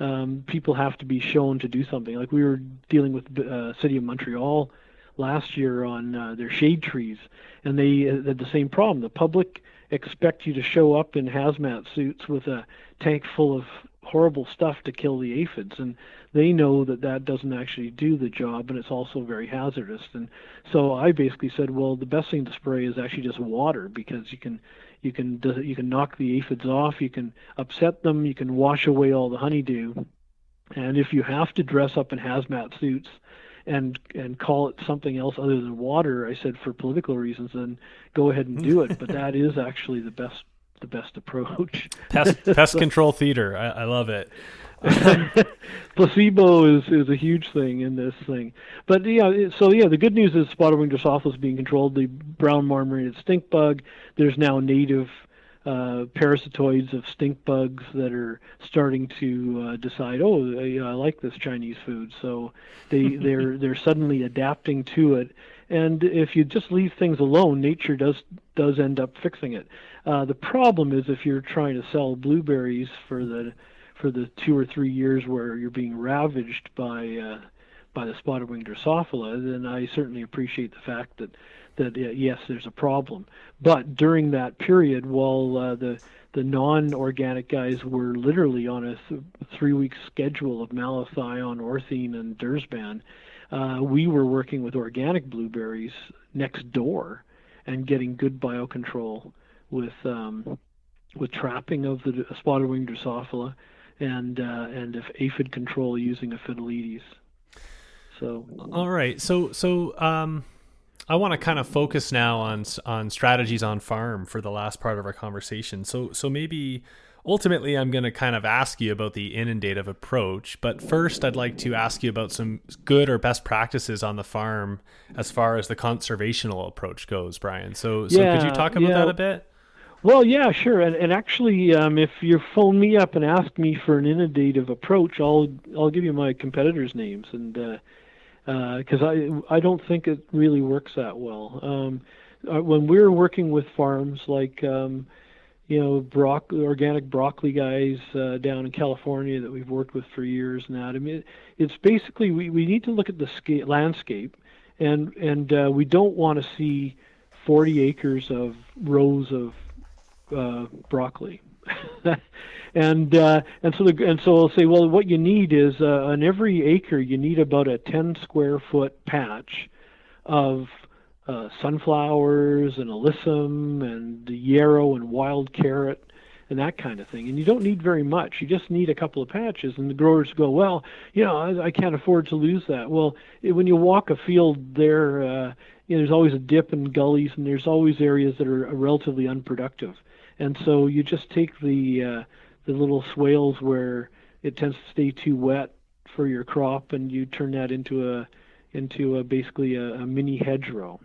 um, people have to be shown to do something. Like we were dealing with uh, City of Montreal last year on uh, their shade trees, and they had the same problem. The public expect you to show up in hazmat suits with a tank full of horrible stuff to kill the aphids, and they know that that doesn't actually do the job, and it's also very hazardous. And so I basically said, well, the best thing to spray is actually just water because you can you can you can knock the aphids off, you can upset them, you can wash away all the honeydew, and if you have to dress up in hazmat suits and and call it something else other than water, I said for political reasons, then go ahead and do it. but that is actually the best the best approach. Pest, pest control theater. I, I love it. placebo is is a huge thing in this thing. But yeah, so yeah, the good news is spotted wing Drosophila is being controlled. The brown marmorated stink bug. There's now native uh, parasitoids of stink bugs that are starting to uh, decide, oh, I, I like this Chinese food. So they they're they're suddenly adapting to it. And if you just leave things alone, nature does does end up fixing it. Uh, the problem is if you're trying to sell blueberries for the for the two or three years where you're being ravaged by uh, by the spotted wing Drosophila, then I certainly appreciate the fact that that uh, yes, there's a problem. But during that period, while uh, the the non-organic guys were literally on a th- three-week schedule of malathion, orthene, and dursban, uh, we were working with organic blueberries next door and getting good biocontrol with um, with trapping of the spotted wing Drosophila and uh, and if aphid control using Aphidoletes. So all right, so so um, I want to kind of focus now on on strategies on farm for the last part of our conversation. So so maybe ultimately I'm going to kind of ask you about the inundative approach, but first I'd like to ask you about some good or best practices on the farm as far as the conservational approach goes, Brian. So so yeah, could you talk about yeah. that a bit? Well, yeah, sure. And, and actually, um, if you phone me up and ask me for an inundative approach, I'll I'll give you my competitors' names, and because uh, I I don't think it really works that well. Um, uh, when we're working with farms like um, you know organic broccoli guys uh, down in California that we've worked with for years now, I mean, it, it's basically we, we need to look at the sca- landscape, and and uh, we don't want to see 40 acres of rows of uh, broccoli. and uh, and so the, and so I'll say, well, what you need is uh, on every acre you need about a 10 square foot patch of uh, sunflowers and alyssum and yarrow and wild carrot and that kind of thing. And you don't need very much. You just need a couple of patches. And the growers go, well, you know, I, I can't afford to lose that. Well, it, when you walk a field there, uh, you know, there's always a dip and gullies, and there's always areas that are relatively unproductive and so you just take the uh, the little swales where it tends to stay too wet for your crop, and you turn that into a into a basically a, a mini hedgerow.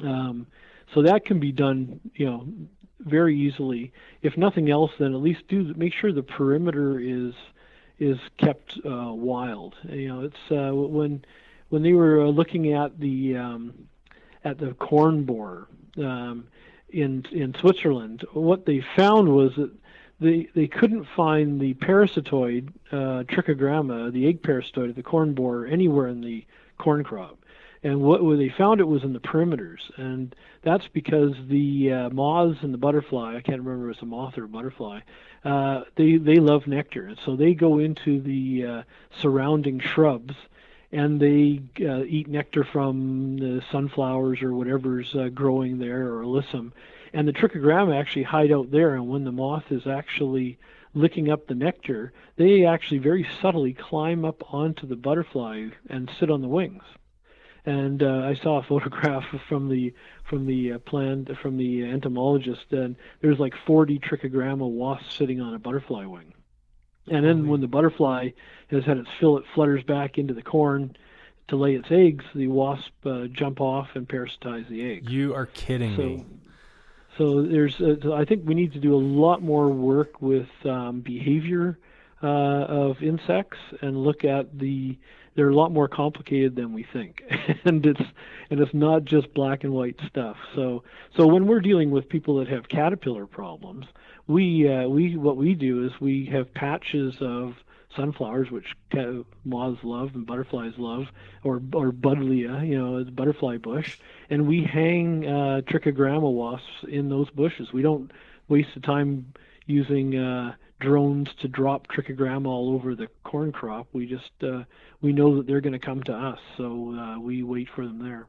Um, so that can be done, you know, very easily. If nothing else, then at least do make sure the perimeter is is kept uh, wild. You know, it's uh, when when they were looking at the um, at the corn borer um, in in Switzerland, what they found was that they they couldn't find the parasitoid uh, trichogramma, the egg parasitoid of the corn borer, anywhere in the corn crop. And what they found it was in the perimeters, and that's because the uh, moths and the butterfly—I can't remember if it's a moth or a butterfly—uh, they they love nectar, and so they go into the uh, surrounding shrubs, and they uh, eat nectar from the sunflowers or whatever's uh, growing there, or alyssum, and the trichogramma actually hide out there. And when the moth is actually licking up the nectar, they actually very subtly climb up onto the butterfly and sit on the wings. And uh, I saw a photograph from the from the uh, plant from the entomologist, and there's like 40 trichogramma wasps sitting on a butterfly wing. And then when the butterfly has had its fill, it flutters back into the corn to lay its eggs. The wasp uh, jump off and parasitize the eggs. You are kidding So- me. So there's, uh, I think we need to do a lot more work with um, behavior uh, of insects and look at the. They're a lot more complicated than we think, and it's and it's not just black and white stuff. So so when we're dealing with people that have caterpillar problems, we uh, we what we do is we have patches of sunflowers, which moths love and butterflies love, or or buddleia, you know, butterfly bush, and we hang uh, trichogramma wasps in those bushes. We don't waste the time using uh, drones to drop trichogramma all over the corn crop. We just uh, we know that they're going to come to us, so uh, we wait for them there.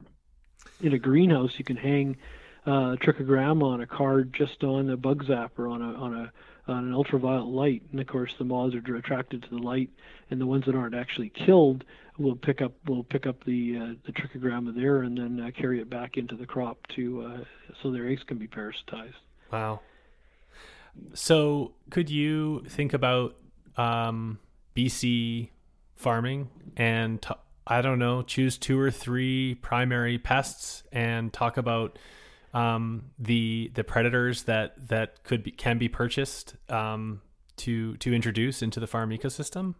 In a greenhouse, you can hang uh, trichogramma on a card just on a bug zapper on a on a on an ultraviolet light, and of course the moths are attracted to the light, and the ones that aren't actually killed will pick up will pick up the uh, the trichogramma there and then uh, carry it back into the crop to uh, so their eggs can be parasitized. Wow. So, could you think about um, BC farming and I don't know, choose two or three primary pests and talk about um, the the predators that that could be can be purchased um, to to introduce into the farm ecosystem?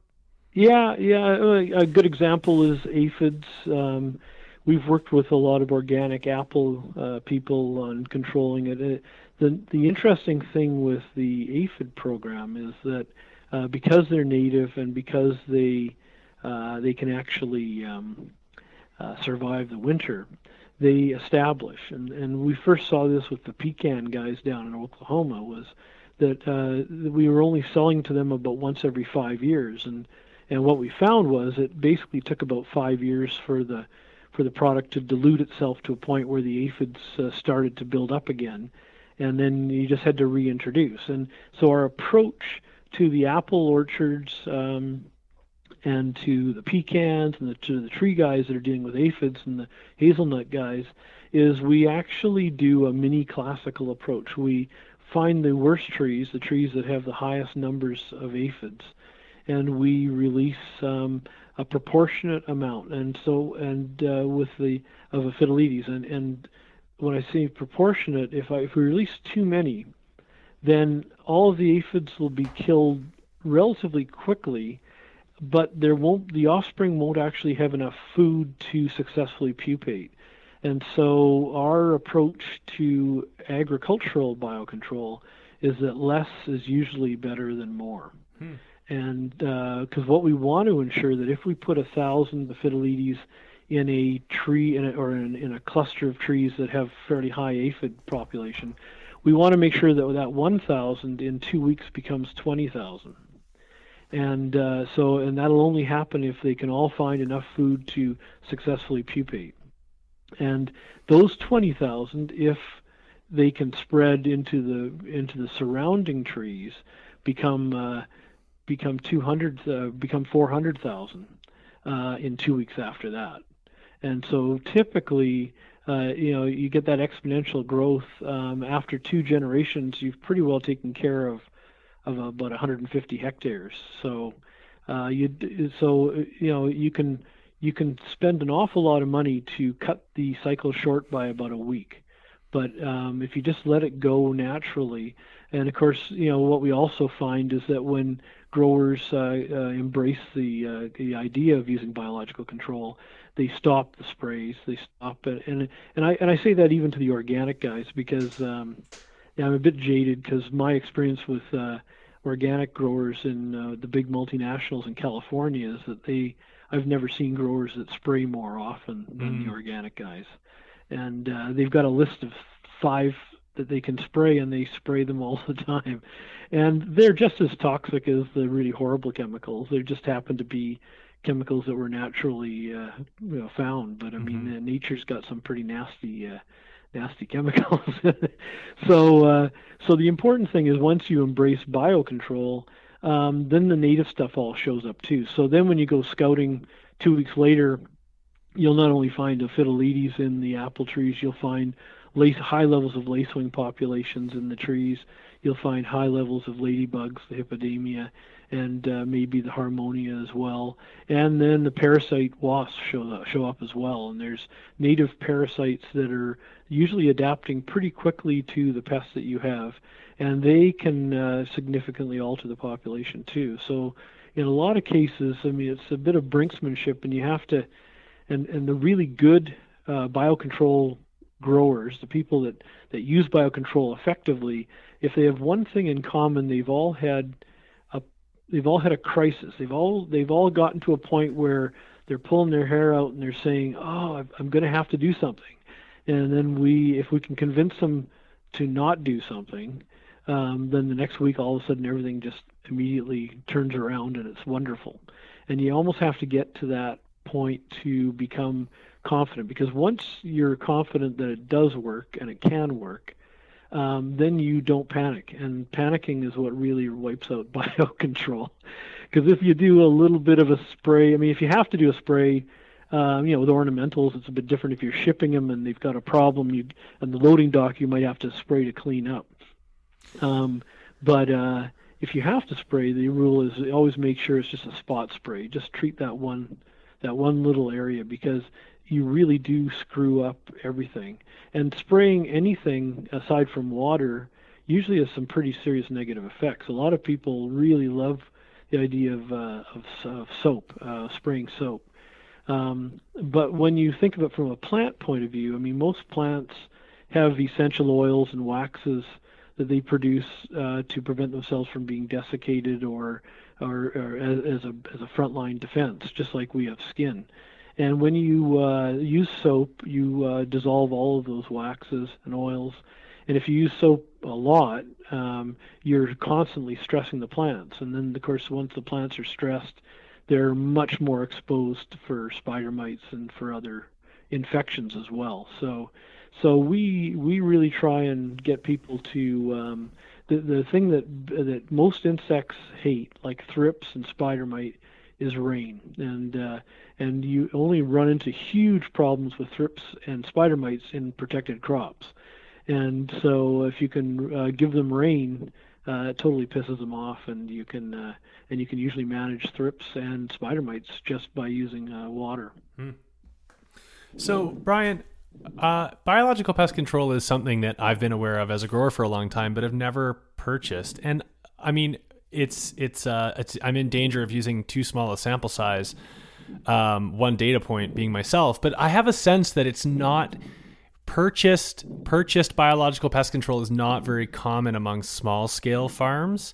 Yeah, yeah. uh, A good example is aphids. Um, we've worked with a lot of organic apple uh, people on controlling it. The the interesting thing with the aphid program is that uh, because they're native and because they uh, they can actually um, uh, survive the winter, they establish. And and we first saw this with the pecan guys down in Oklahoma was that uh, we were only selling to them about once every five years and and what we found was it basically took about five years for the for the product to dilute itself to a point where the aphids uh, started to build up again, and then you just had to reintroduce. And so our approach to the apple orchards um, and to the pecans and the, to the tree guys that are dealing with aphids and the hazelnut guys is we actually do a mini classical approach. We find the worst trees, the trees that have the highest numbers of aphids, and we release um, a proportionate amount. And so, and uh, with the of Aphidoletes, and and when I say proportionate, if I if we release too many, then all of the aphids will be killed relatively quickly, but there won't the offspring won't actually have enough food to successfully pupate. And so our approach to agricultural biocontrol is that less is usually better than more. Hmm. And because what we want to ensure that if we put a thousand Aphidoletes in a tree in a, or in, in a cluster of trees that have fairly high aphid population, we want to make sure that that 1,000 in two weeks becomes 20,000. And uh, so, and that'll only happen if they can all find enough food to successfully pupate. And those 20,000, if they can spread into the into the surrounding trees, become uh, become 200, uh, become 400,000 uh, in two weeks after that. And so typically, uh, you know, you get that exponential growth um, after two generations. You've pretty well taken care of of about 150 hectares. So uh, you so you know you can you can spend an awful lot of money to cut the cycle short by about a week. But um, if you just let it go naturally, and of course, you know what we also find is that when growers uh, uh, embrace the uh, the idea of using biological control, they stop the sprays. They stop it, and and I and I say that even to the organic guys because um, yeah, I'm a bit jaded because my experience with uh, organic growers in uh, the big multinationals in California is that they I've never seen growers that spray more often than mm. the organic guys, and uh, they've got a list of five that they can spray and they spray them all the time. And they're just as toxic as the really horrible chemicals. They just happen to be chemicals that were naturally uh, you know, found. But i mm-hmm. mean uh, nature's got some pretty nasty uh, nasty chemicals. So uh, so the important thing is once you embrace biocontrol um, then the native stuff all shows up too. So then when you go scouting two weeks later you'll not only find Aphidoletes in the apple trees you'll find lace, high levels of lacewing populations in the trees. You'll find high levels of ladybugs, the hippodamia, and uh, maybe the harmonia as well. And then the parasite wasps show up, show up as well. And there's native parasites that are usually adapting pretty quickly to the pests that you have, and they can uh, significantly alter the population too. So in a lot of cases, I mean, it's a bit of brinksmanship, and you have to, and and the really good uh, biocontrol growers, the people that, that use biocontrol effectively, if they have one thing in common, they've all had a they've all had a crisis. They've all they've all gotten to a point where they're pulling their hair out and they're saying, "Oh, I'm going to have to do something." And then we, if we can convince them to not do something, um, then the next week all of a sudden everything just immediately turns around and it's wonderful. And you almost have to get to that point to become confident because once you're confident that it does work and it can work, um, then you don't panic. And panicking is what really wipes out biocontrol. Because if you do a little bit of a spray, I mean, if you have to do a spray, um, you know, with ornamentals, it's a bit different. If you're shipping them and they've got a problem, you and the loading dock, you might have to spray to clean up. Um, but uh, if you have to spray, the rule is always make sure it's just a spot spray. Just treat that one that one little area because you really do screw up everything. And spraying anything aside from water usually has some pretty serious negative effects. A lot of people really love the idea of, uh, of, of, soap, uh, spraying soap. Um, but when you think of it from a plant point of view, I mean, most plants have essential oils and waxes that they produce uh, to prevent themselves from being desiccated or, or, or as, as, a, as a frontline defense, just like we have skin. And when you uh, use soap, you uh, dissolve all of those waxes and oils. And if you use soap a lot, um, you're constantly stressing the plants. And then, of course, once the plants are stressed, they're much more exposed for spider mites and for other infections as well. So, so we we really try and get people to um, the the thing that that most insects hate, like thrips and spider mite, is rain, and uh, and you only run into huge problems with thrips and spider mites in protected crops. And so if you can uh, give them rain, uh, it totally pisses them off, and you can uh, and you can usually manage thrips and spider mites just by using uh, water. Hmm. So Brian, uh, biological pest control is something that I've been aware of as a grower for a long time, but have never purchased. And I mean, it's it's uh it's I'm in danger of using too small a sample size. Um, one data point being myself, but I have a sense that it's not purchased purchased biological pest control is not very common among small scale farms.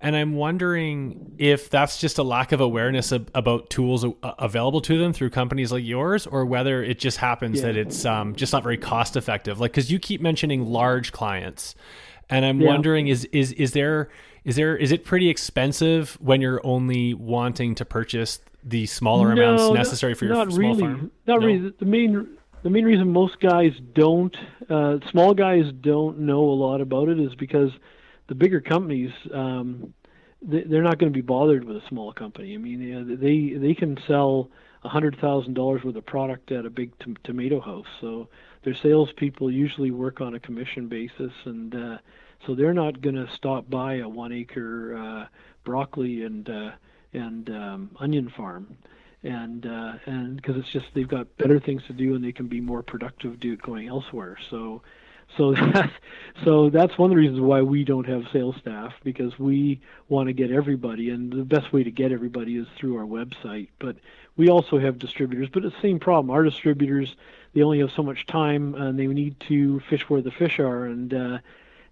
And I'm wondering if that's just a lack of awareness of, about tools available to them through companies like yours, or whether it just happens yeah. that it's um, just not very cost effective. Like, because you keep mentioning large clients, and I'm yeah. wondering is is is there is there is it pretty expensive when you're only wanting to purchase the smaller no, amounts necessary for your not small really. farm? Not no? really. The main the main reason most guys don't uh, small guys don't know a lot about it is because the bigger companies um, they, they're not going to be bothered with a small company. I mean, they they can sell a hundred thousand dollars worth of product at a big t- tomato house. So their salespeople usually work on a commission basis, and uh, so they're not going to stop by a one acre uh, broccoli and uh, and um, onion farm, and uh, and because it's just they've got better things to do and they can be more productive do going elsewhere. So so that's so that's one of the reasons why we don't have sales staff because we want to get everybody, and the best way to get everybody is through our website. But we also have distributors, but it's the same problem. Our distributors they only have so much time, and they need to fish where the fish are, and uh,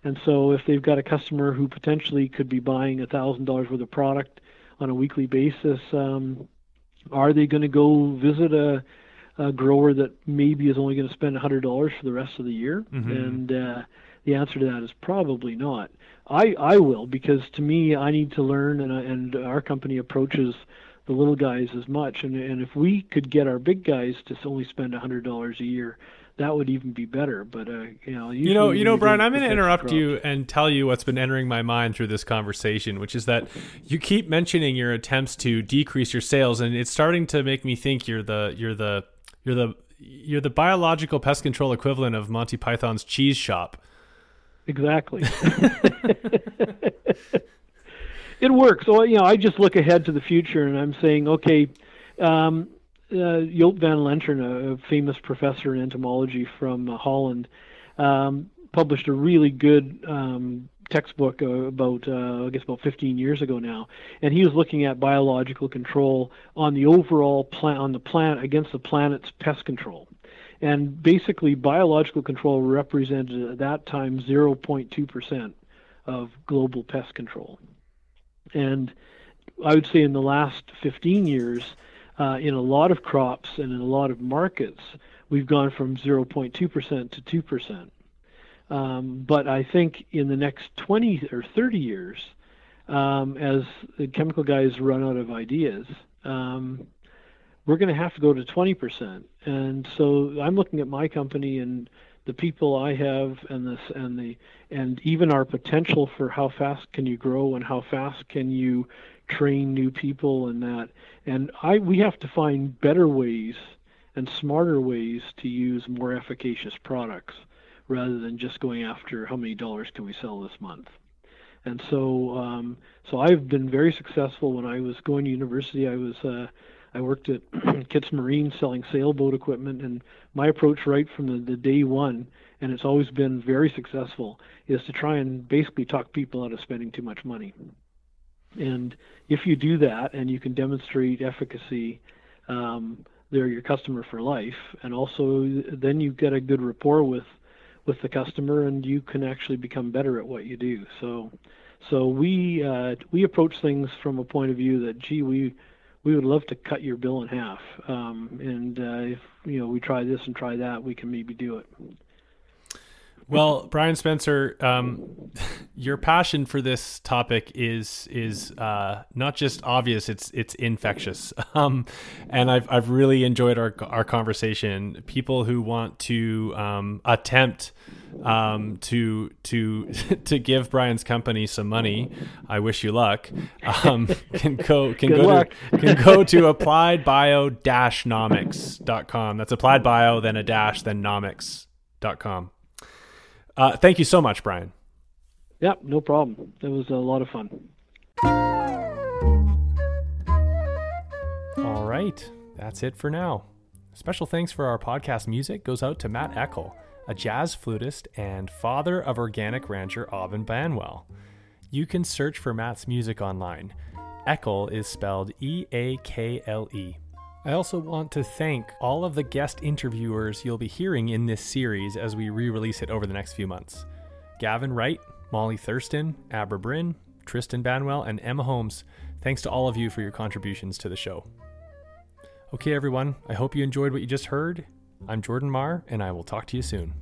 and so if they've got a customer who potentially could be buying a thousand dollars worth of product on a weekly basis, um, are they going to go visit a a grower that maybe is only going to spend $100 for the rest of the year? Mm-hmm. And uh, the answer to that is probably not. I, I will because to me I need to learn and, and our company approaches the little guys as much and, and if we could get our big guys to only spend $100 a year that would even be better. But uh, you know, you know, you know, Brian, I'm going to interrupt you and tell you what's been entering my mind through this conversation, which is that you keep mentioning your attempts to decrease your sales, and it's starting to make me think you're the you're the you're the you're the biological pest control equivalent of Monty Python's cheese shop. Exactly. it works. So you know, I just look ahead to the future, and I'm saying, okay, um, uh, van Lenteren, a famous professor in entomology from uh, Holland, um, published a really good um, textbook uh, about uh, I guess about 15 years ago now, and he was looking at biological control on the overall plant on the plant against the planet's pest control, and basically biological control represented at that time 0.2 percent of global pest control, and I would say in the last 15 years, uh, in a lot of crops and in a lot of markets, we've gone from 0.2 percent to 2 percent. Um, but I think in the next 20 or 30 years, um, as the chemical guys run out of ideas, um, we're going to have to go to 20%. And so I'm looking at my company and the people I have and this and the and even our potential for how fast can you grow and how fast can you train new people and that. And I we have to find better ways and smarter ways to use more efficacious products rather than just going after how many dollars can we sell this month. And so, um, so I've been very successful. When I was going to university, I was uh, I worked at Kitts Marine selling sailboat equipment, and my approach right from the, the day one, and it's always been very successful, is to try and basically talk people out of spending too much money. And if you do that, and you can demonstrate efficacy, um, they're your customer for life, and also then you get a good rapport with with the customer, and you can actually become better at what you do. So, so we uh, we approach things from a point of view that, gee, we we would love to cut your bill in half, um, and uh, if you know we try this and try that, we can maybe do it. Well, Brian Spencer, um, your passion for this topic is is uh, not just obvious; it's it's infectious. Um, and I've I've really enjoyed our our conversation. People who want to um, attempt um, to to to give Brian's company some money, I wish you luck. Um, can go can go luck. to can go to appliedbio-nomics.com. That's applied bio, then a dash, then nomics.com. Uh, thank you so much, Brian. Yeah, no problem. It was a lot of fun. All right, that's it for now. Special thanks for our podcast music goes out to Matt Eakle, a jazz flutist and father of organic rancher Aubin Banwell. You can search for Matt's music online. Eakle is spelled E A K L E. I also want to thank all of the guest interviewers you'll be hearing in this series as we re release it over the next few months Gavin Wright, Molly Thurston, Abra Brynne, Tristan Banwell, and Emma Holmes. Thanks to all of you for your contributions to the show. Okay, everyone, I hope you enjoyed what you just heard. I'm Jordan Marr, and I will talk to you soon.